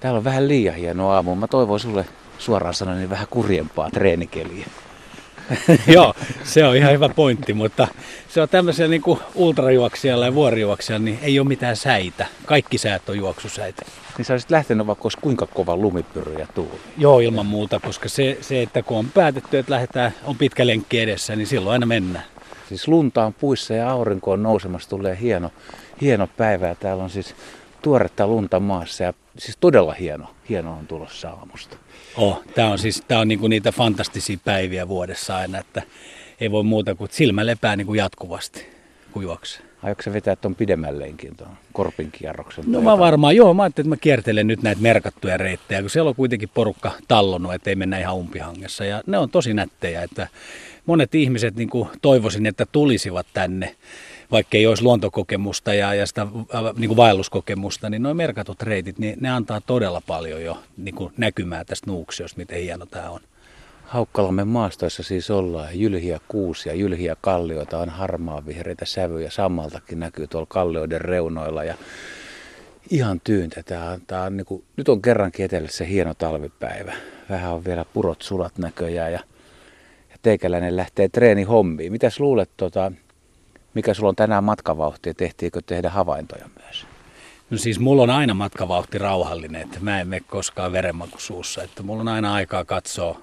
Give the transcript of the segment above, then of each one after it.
Täällä on vähän liian hieno aamu. Mä toivon sulle suoraan sanoen niin vähän kurjempaa treenikeliä. Joo, se on ihan hyvä pointti, mutta se on tämmöisen niin ultrajuoksijalla ja vuorijuoksijalla, niin ei ole mitään säitä. Kaikki säät on juoksusäitä. Niin sä olisit lähtenyt vaikka olisi kuinka kova lumipyry ja tuuli. Joo, ilman muuta, koska se, se, että kun on päätetty, että lähdetään, on pitkä lenkki edessä, niin silloin aina mennään. Siis lunta on puissa ja aurinko on nousemassa, tulee hieno, hieno päivä ja täällä on siis tuoretta lunta maassa ja siis todella hieno, hieno on tulossa aamusta. Oh, tämä on siis tää on niinku niitä fantastisia päiviä vuodessa aina, että ei voi muuta kuin silmä lepää niinku jatkuvasti, kun juoksee. Aiotko sä vetää tuon pidemmälleenkin tuon korpin kierroksen? No mä varmaan, joo, mä ajattelin, että mä kiertelen nyt näitä merkattuja reittejä, kun siellä on kuitenkin porukka tallonnut, ettei mennä ihan umpihangessa. Ja ne on tosi nättejä, että monet ihmiset niin toivoisin, että tulisivat tänne vaikka ei olisi luontokokemusta ja, ja sitä äh, niin kuin vaelluskokemusta, niin nuo merkatut reitit, niin ne antaa todella paljon jo niin kuin näkymää tästä nuuksiosta, miten hieno tämä on. Haukkalamme maastoissa siis ollaan. Jylhiä kuusia, jylhiä kallioita on harmaa vihreitä sävyjä. Sammaltakin näkyy tuolla kallioiden reunoilla. Ja ihan tyyntä. Tää on, tää on niin kuin, nyt on kerrankin etelässä hieno talvipäivä. Vähän on vielä purot sulat näköjään ja, ja teikäläinen lähtee treeni hommiin. Mitäs luulet, tota, mikä sulla on tänään matkavauhti ja tehtiinkö tehdä havaintoja myös? No siis mulla on aina matkavauhti rauhallinen, että mä en mene koskaan verenmaku suussa. Että mulla on aina aikaa katsoa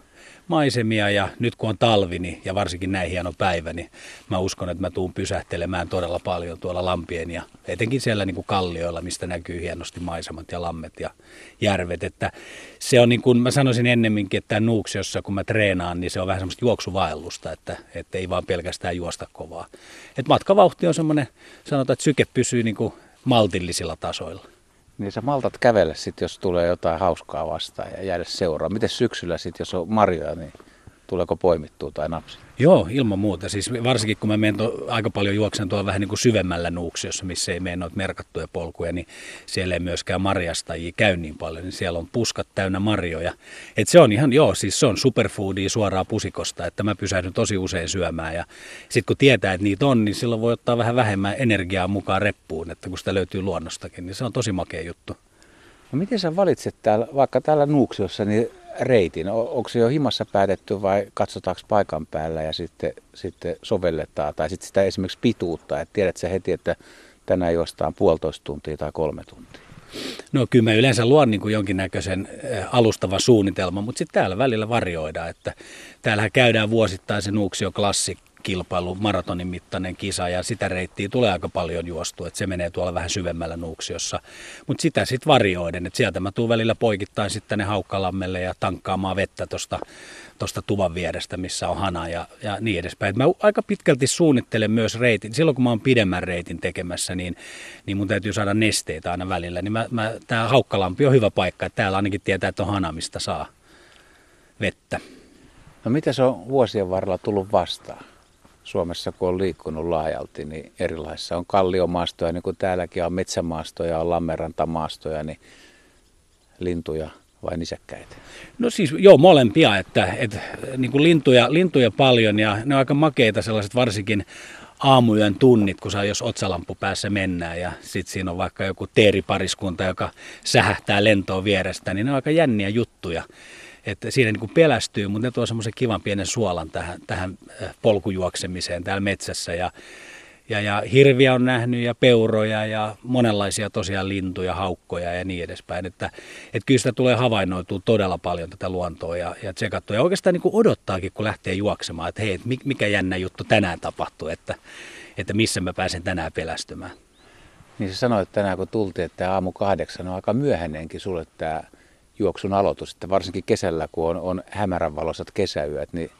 maisemia ja nyt kun on talvi niin, ja varsinkin näin hieno päivä, niin mä uskon, että mä tuun pysähtelemään todella paljon tuolla lampien ja etenkin siellä niin kuin kallioilla, mistä näkyy hienosti maisemat ja lammet ja järvet. Että se on niin kuin mä sanoisin ennemminkin, että Nuuksiossa kun mä treenaan, niin se on vähän semmoista juoksuvaellusta, että, että ei vaan pelkästään juosta kovaa. Et matkavauhti on semmoinen, sanotaan, että syke pysyy niin kuin maltillisilla tasoilla. Niin sä maltat kävellä sitten, jos tulee jotain hauskaa vastaan ja jäädä seuraa. Miten syksyllä sitten, jos on marjoja, niin tuleeko poimittua tai napsi? Joo, ilman muuta. Siis varsinkin kun mä menen to, aika paljon juoksen tuolla vähän niin kuin syvemmällä nuuksiossa, missä ei mene noita merkattuja polkuja, niin siellä ei myöskään marjastajia käy niin paljon, niin siellä on puskat täynnä marjoja. Et se on ihan, joo, siis se on superfoodia suoraa pusikosta, että mä pysähdyn tosi usein syömään ja sitten kun tietää, että niitä on, niin silloin voi ottaa vähän vähemmän energiaa mukaan reppuun, että kun sitä löytyy luonnostakin, niin se on tosi makea juttu. No miten sä valitset täällä, vaikka täällä Nuuksiossa, niin reitin? Onko se jo himassa päätetty vai katsotaanko paikan päällä ja sitten, sitten sovelletaan? Tai sitten sitä esimerkiksi pituutta, että tiedät sä heti, että tänään juostaan puolitoista tuntia tai kolme tuntia? No kyllä mä yleensä luon niin kuin jonkinnäköisen eh, alustava suunnitelma, mutta sitten täällä välillä varjoidaan, että täällähän käydään vuosittain se Nuuksio Classic kilpailu, maratonin mittainen kisa ja sitä reittiä tulee aika paljon juostu, että se menee tuolla vähän syvemmällä nuuksiossa. Mutta sitä sitten varioiden, että sieltä mä tuun välillä poikittain sitten tänne Haukkalammelle ja tankkaamaan vettä tuosta tosta tuvan vierestä, missä on hana ja, ja niin edespäin. Et mä aika pitkälti suunnittelen myös reitin. Silloin kun mä oon pidemmän reitin tekemässä, niin, niin mun täytyy saada nesteitä aina välillä. Niin mä, mä, tää Haukkalampi on hyvä paikka, että täällä ainakin tietää, että on hana, mistä saa vettä. No mitä se on vuosien varrella tullut vastaan? Suomessa, kun on liikkunut laajalti, niin erilaisissa on kalliomaastoja, niin kuin täälläkin on metsämaastoja, on lammerantamaastoja, niin lintuja vai nisäkkäitä? No siis joo, molempia, että, että niin kuin lintuja, lintuja paljon ja ne on aika makeita sellaiset varsinkin aamuyön tunnit, kun saa jos otsalampu päässä mennään ja sitten siinä on vaikka joku teeripariskunta, joka sähähtää lentoon vierestä, niin ne on aika jänniä juttuja että siinä niin kuin pelästyy, mutta ne tuo semmoisen kivan pienen suolan tähän, tähän äh, polkujuoksemiseen täällä metsässä ja, ja, ja hirviä on nähnyt ja peuroja ja monenlaisia tosiaan lintuja, haukkoja ja niin edespäin. Että, että kyllä sitä tulee havainnoitua todella paljon tätä luontoa ja, ja tsekattua. Ja oikeastaan niin kuin odottaakin, kun lähtee juoksemaan, että hei, mikä jännä juttu tänään tapahtuu, että, että missä mä pääsen tänään pelästymään. Niin sä sanoit tänään, kun tultiin, että aamu kahdeksan on aika myöhäinenkin sulle tämä juoksun aloitus, että varsinkin kesällä, kun on, on hämärän valoisat kesäyöt, niin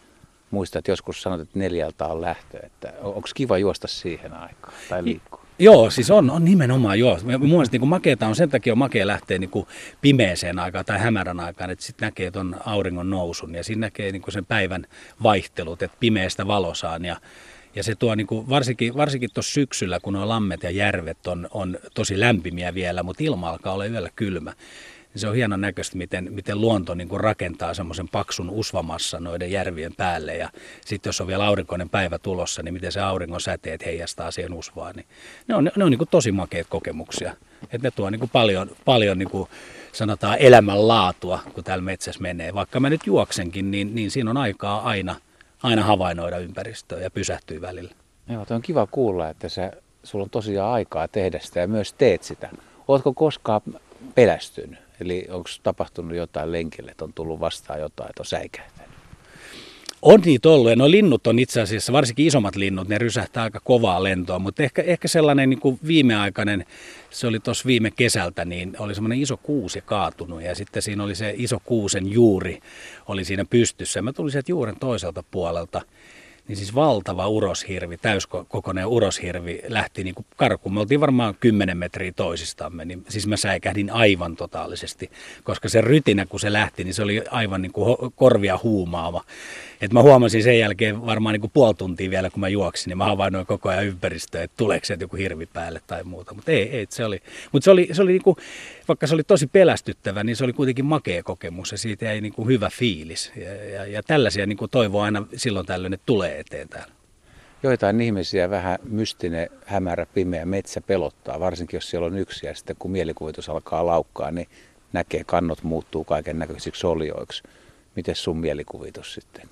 muistat, että joskus sanot, että neljältä on lähtö, että onko kiva juosta siihen aikaan tai liikkua? Joo, siis on, on nimenomaan joo. Mun mielestä niin makeeta on, sen takia on makea lähteä niin pimeeseen aikaan tai hämärän aikaan, että sitten näkee tuon auringon nousun ja siinä näkee niin sen päivän vaihtelut, että pimeästä valosaan ja ja se tuo niin kuin, varsinkin, varsinkin tuossa syksyllä, kun nuo lammet ja järvet on, on tosi lämpimiä vielä, mutta ilma alkaa olla yöllä kylmä, niin se on hienon näköistä, miten, miten luonto niin kuin rakentaa semmoisen paksun usvamassa noiden järvien päälle. Ja sitten jos on vielä aurinkoinen päivä tulossa, niin miten se auringon säteet heijastaa siihen usvaan. Niin ne on, ne on niin kuin tosi makeita kokemuksia. Et ne tuo niin kuin paljon, paljon niin kuin sanotaan elämänlaatua, kun täällä metsässä menee. Vaikka mä nyt juoksenkin, niin, niin siinä on aikaa aina, aina havainnoida ympäristöä ja pysähtyä välillä. Joo, on kiva kuulla, että sä, sulla on tosiaan aikaa tehdä sitä ja myös teet sitä. Oletko koskaan pelästynyt? Eli onko tapahtunut jotain lenkille, että on tullut vastaan jotain, että on säikähtänyt? On niitä ollut, ja nuo linnut on itse asiassa, varsinkin isommat linnut, ne rysähtää aika kovaa lentoa, mutta ehkä, ehkä sellainen niin kuin viimeaikainen, se oli tuossa viime kesältä, niin oli semmoinen iso kuusi kaatunut, ja sitten siinä oli se iso kuusen juuri, oli siinä pystyssä. Mä tulin sieltä juuren toiselta puolelta, niin siis valtava uroshirvi, täyskokoinen uroshirvi lähti niin kuin karkuun. Me oltiin varmaan 10 metriä toisistamme, niin siis mä säikähdin aivan totaalisesti, koska se rytinä kun se lähti, niin se oli aivan niin kuin korvia huumaava. Et mä huomasin sen jälkeen varmaan niin kuin puoli tuntia vielä, kun mä juoksin, niin mä havainnoin koko ajan ympäristöä, että tuleeko sieltä joku hirvi päälle tai muuta. Mutta ei, ei, se oli, mutta se oli, se oli niin kuin, vaikka se oli tosi pelästyttävä, niin se oli kuitenkin makea kokemus ja siitä ei niin kuin hyvä fiilis. Ja, ja, ja tällaisia niin kuin toivoo aina silloin tällöin, että tulee eteen täällä. Joitain ihmisiä vähän mystinen, hämärä, pimeä metsä pelottaa, varsinkin jos siellä on yksi ja sitten kun mielikuvitus alkaa laukkaa, niin näkee kannot muuttuu kaiken näköisiksi olioiksi. Miten sun mielikuvitus sitten?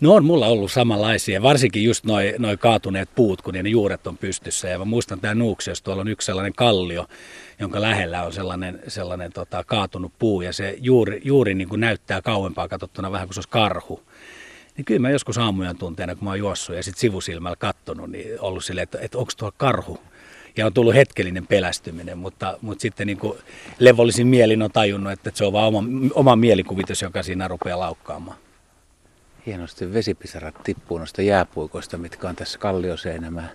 No on mulla ollut samanlaisia, varsinkin just noin noi kaatuneet puut, kun ne juuret on pystyssä. Ja mä muistan tämä nuuksi, jos tuolla on yksi sellainen kallio, jonka lähellä on sellainen, sellainen tota, kaatunut puu, ja se juuri, juuri niin kuin näyttää kauempaa katsottuna vähän kuin se olisi karhu. Niin kyllä mä joskus aamujen tunteena, kun mä oon juossut ja sitten sivusilmällä kattonut, niin ollut silleen, että, että onko tuo karhu. Ja on tullut hetkellinen pelästyminen, mutta, mutta sitten niin kuin levollisin mielin on tajunnut, että se on vaan oma, oma mielikuvitus, joka siinä rupeaa laukkaamaan hienosti vesipisarat tippuu noista jääpuikoista, mitkä on tässä kallioseinämä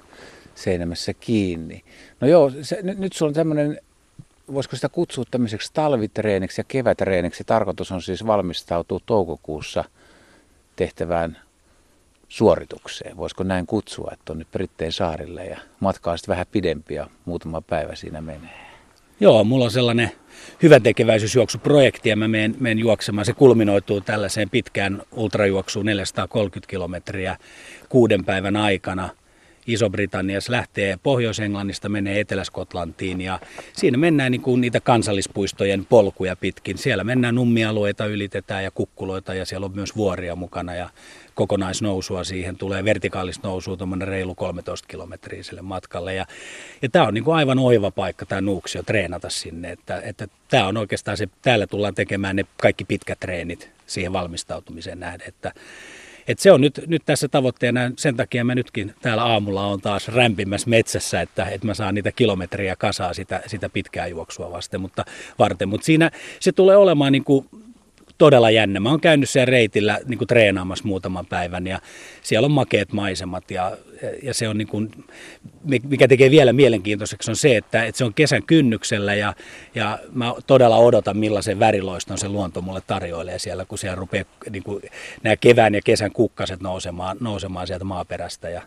seinämässä kiinni. No joo, se, nyt, nyt sulla on tämmöinen, voisiko sitä kutsua tämmöiseksi talvitreeniksi ja kevätreeniksi. Tarkoitus on siis valmistautua toukokuussa tehtävään suoritukseen. Voisiko näin kutsua, että on nyt Britteen saarille ja matka on sitten vähän pidempi ja muutama päivä siinä menee. Joo, mulla on sellainen hyvän tekeväisyysjuoksuprojekti ja mä menen, menen juoksemaan. Se kulminoituu tällaiseen pitkään ultrajuoksuun 430 kilometriä kuuden päivän aikana. Iso-Britanniassa lähtee Pohjois-Englannista, menee Etelä-Skotlantiin ja siinä mennään niin kuin niitä kansallispuistojen polkuja pitkin. Siellä mennään nummialueita, ylitetään ja kukkuloita ja siellä on myös vuoria mukana ja kokonaisnousua siihen tulee, vertikaalista nousua tuommoinen reilu 13 kilometriä sille matkalle. Ja, ja tämä on niin kuin aivan oiva paikka tämä Nuuksio treenata sinne, että, että tämä on oikeastaan se, täällä tullaan tekemään ne kaikki pitkät treenit siihen valmistautumiseen nähden, että et se on nyt, nyt tässä tavoitteena, sen takia mä nytkin täällä aamulla on taas rämpimässä metsässä, että, että mä saan niitä kilometriä kasaa sitä, sitä pitkää juoksua vasten, mutta varten. Mutta siinä se tulee olemaan niin kuin todella jännä. Mä oon käynyt siellä reitillä niin kuin treenaamassa muutaman päivän ja siellä on makeat maisemat ja, ja se on niin kuin, mikä tekee vielä mielenkiintoiseksi on se, että, että se on kesän kynnyksellä ja, ja mä todella odotan millaisen väriloiston se luonto mulle tarjoilee siellä, kun siellä rupeaa niin kuin, nämä kevään ja kesän kukkaset nousemaan, nousemaan sieltä maaperästä ja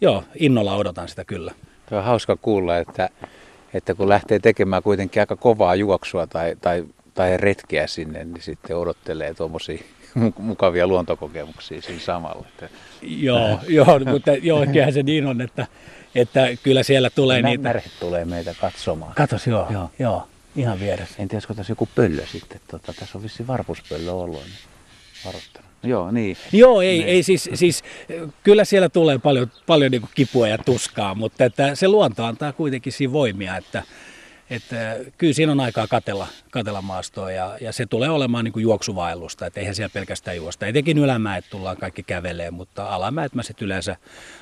joo, innolla odotan sitä kyllä. Tuo on hauska kuulla, että, että kun lähtee tekemään kuitenkin aika kovaa juoksua tai, tai tai retkeä sinne, niin sitten odottelee tuommoisia mukavia luontokokemuksia siinä samalla. Että... Joo, joo, mutta joo, kyllähän se niin on, että, että kyllä siellä tulee Nä, niitä... Märhet tulee meitä katsomaan. Katos, joo, joo, joo ihan vieressä. En tiedä, olisiko tässä joku pöllö sitten. Tota, tässä on vissi varpuspöllö ollut. Niin varoittanut. Joo, niin. Joo, ei, niin. ei siis, siis, kyllä siellä tulee paljon, paljon niin kipua ja tuskaa, mutta että se luonto antaa kuitenkin siinä voimia, että, että kyllä siinä on aikaa katella, katella maastoa ja, ja se tulee olemaan niin kuin juoksuvaellusta, että eihän siellä pelkästään juosta. Etenkin ylämäet tullaan kaikki kävelee, mutta alamäet mä sitten yleensä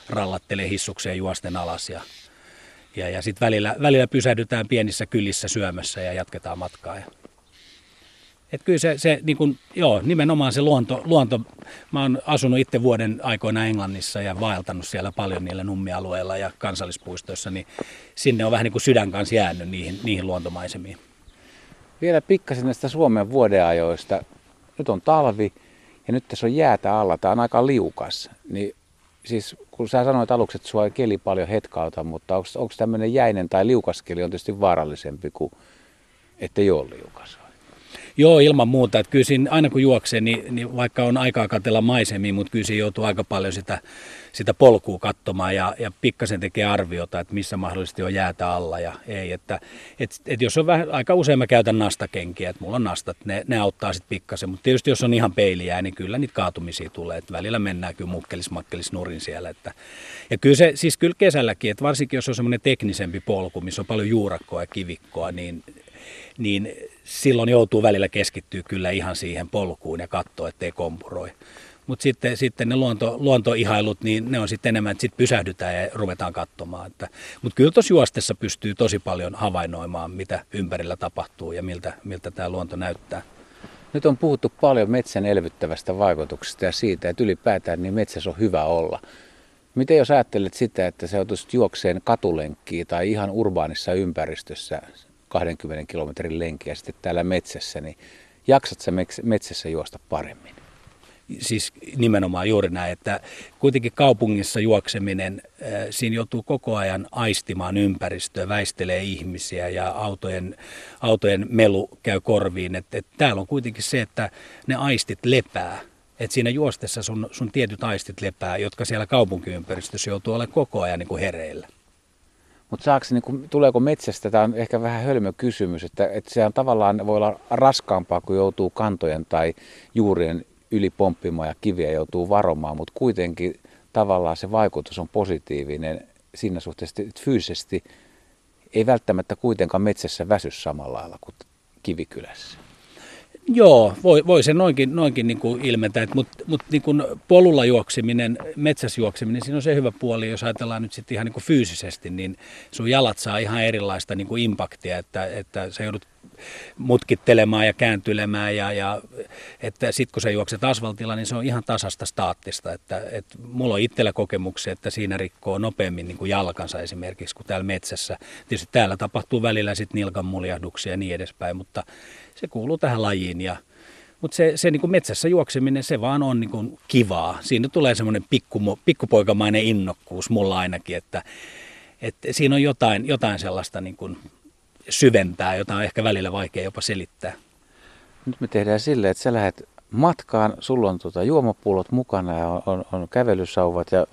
rallattelee hissukseen juosten alas ja, ja, ja sitten välillä, välillä pysähdytään pienissä kylissä syömässä ja jatketaan matkaa. Ja että kyllä se, se niin kuin, joo, nimenomaan se luonto, luonto, mä oon asunut itse vuoden aikoina Englannissa ja vaeltanut siellä paljon niillä nummialueilla ja kansallispuistoissa, niin sinne on vähän niin kuin sydän kanssa jäänyt niihin, niihin luontomaisemiin. Vielä pikkasen näistä Suomen vuodeajoista. Nyt on talvi ja nyt tässä on jäätä alla, tämä on aika liukas. Niin siis kun sä sanoit aluksi, että sua ei keli paljon hetkauta, mutta onko tämmöinen jäinen tai liukas keli on tietysti vaarallisempi kuin ettei ole liukas? Joo, ilman muuta. Että kyllä siinä, aina kun juoksee, niin, niin vaikka on aikaa katella maisemia, mutta kyllä siinä joutuu aika paljon sitä, sitä polkua katsomaan ja, ja pikkasen tekee arviota, että missä mahdollisesti on jäätä alla ja ei. Että, et, et jos on vähän, aika usein mä käytän nastakenkiä, että mulla on nastat, ne, ne auttaa sitten pikkasen. Mutta tietysti jos on ihan peiliä, niin kyllä niitä kaatumisia tulee. Että välillä mennään kyllä mukkelis makkelis nurin siellä. Että, ja kyllä se, siis kyllä kesälläkin, että varsinkin jos on semmoinen teknisempi polku, missä on paljon juurakkoa ja kivikkoa, niin niin silloin joutuu välillä keskittyä kyllä ihan siihen polkuun ja katsoa, ettei kompuroi. Mutta sitten, sitten ne luonto, luontoihailut, niin ne on sitten enemmän, että sitten pysähdytään ja ruvetaan katsomaan. Mutta kyllä tuossa juostessa pystyy tosi paljon havainnoimaan, mitä ympärillä tapahtuu ja miltä, miltä tämä luonto näyttää. Nyt on puhuttu paljon metsän elvyttävästä vaikutuksesta ja siitä, että ylipäätään niin metsässä on hyvä olla. Miten jos ajattelet sitä, että sä joutuisit juokseen katulenkkiin tai ihan urbaanissa ympäristössä 20 kilometrin lenkkiä sitten täällä metsässä, niin jaksat sä metsässä juosta paremmin? Siis nimenomaan juuri näin, että kuitenkin kaupungissa juokseminen, äh, siinä joutuu koko ajan aistimaan ympäristöä, väistelee ihmisiä ja autojen, autojen melu käy korviin. Et, et täällä on kuitenkin se, että ne aistit lepää. että siinä juostessa sun, sun tietyt aistit lepää, jotka siellä kaupunkiympäristössä joutuu olemaan koko ajan niin kuin hereillä. Mutta niin tuleeko metsästä, tämä on ehkä vähän hölmö kysymys, että, että sehän tavallaan voi olla raskaampaa, kun joutuu kantojen tai juurien yli pomppimaan ja kiviä joutuu varomaan, mutta kuitenkin tavallaan se vaikutus on positiivinen siinä suhteessa, että fyysisesti ei välttämättä kuitenkaan metsässä väsy samalla lailla kuin kivikylässä. Joo, voi, voi se noinkin, noinkin niin kuin ilmentää, mutta mut niin kuin polulla juokseminen, metsässä juokseminen, siinä on se hyvä puoli, jos ajatellaan nyt sitten ihan niin kuin fyysisesti, niin sun jalat saa ihan erilaista niin kuin impaktia, että, että sä joudut mutkittelemaan ja kääntylemään ja, ja että sitten kun sä juokset asfaltilla, niin se on ihan tasasta staattista, että, että mulla on itsellä kokemuksia, että siinä rikkoo nopeammin niin kuin jalkansa esimerkiksi kuin täällä metsässä. Tietysti täällä tapahtuu välillä sitten nilkan muljahduksia ja niin edespäin, mutta se kuuluu tähän lajiin ja mutta se, se niin kuin metsässä juokseminen, se vaan on niin kuin kivaa. Siinä tulee semmoinen pikku, pikkupoikamainen innokkuus mulla ainakin, että, että siinä on jotain, jotain sellaista niin kuin syvempää, jota on ehkä välillä vaikea jopa selittää. Nyt me tehdään silleen, että sä lähdet matkaan, sulla on tuota juomapullot mukana ja on, on, on kävelysauvat ja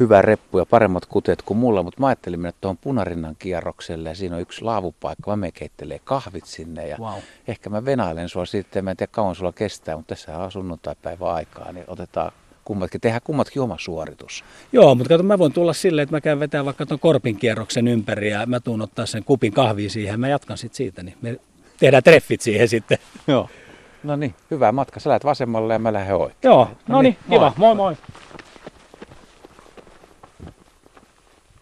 hyvä reppu ja paremmat kuteet kuin mulla, mutta mä ajattelin mennä tuohon punarinnan kierrokselle ja siinä on yksi laavupaikka, mä menen keittelee kahvit sinne ja wow. ehkä mä venailen sua sitten, mä en tiedä kauan sulla kestää, mutta tässä on sunnuntai-päivä aikaa, niin otetaan kummatkin, tehdään kummatkin oma suoritus. Joo, mutta kato, mä voin tulla silleen, että mä käyn vetää vaikka tuon korpin kierroksen ympäri ja mä tuun ottaa sen kupin kahvia siihen ja mä jatkan sitten siitä, niin me tehdään treffit siihen sitten. Joo. No niin, hyvää matka. Sä lähdet vasemmalle ja mä lähden oikein. Joo, no, no niin, kiva. Moi moi. moi.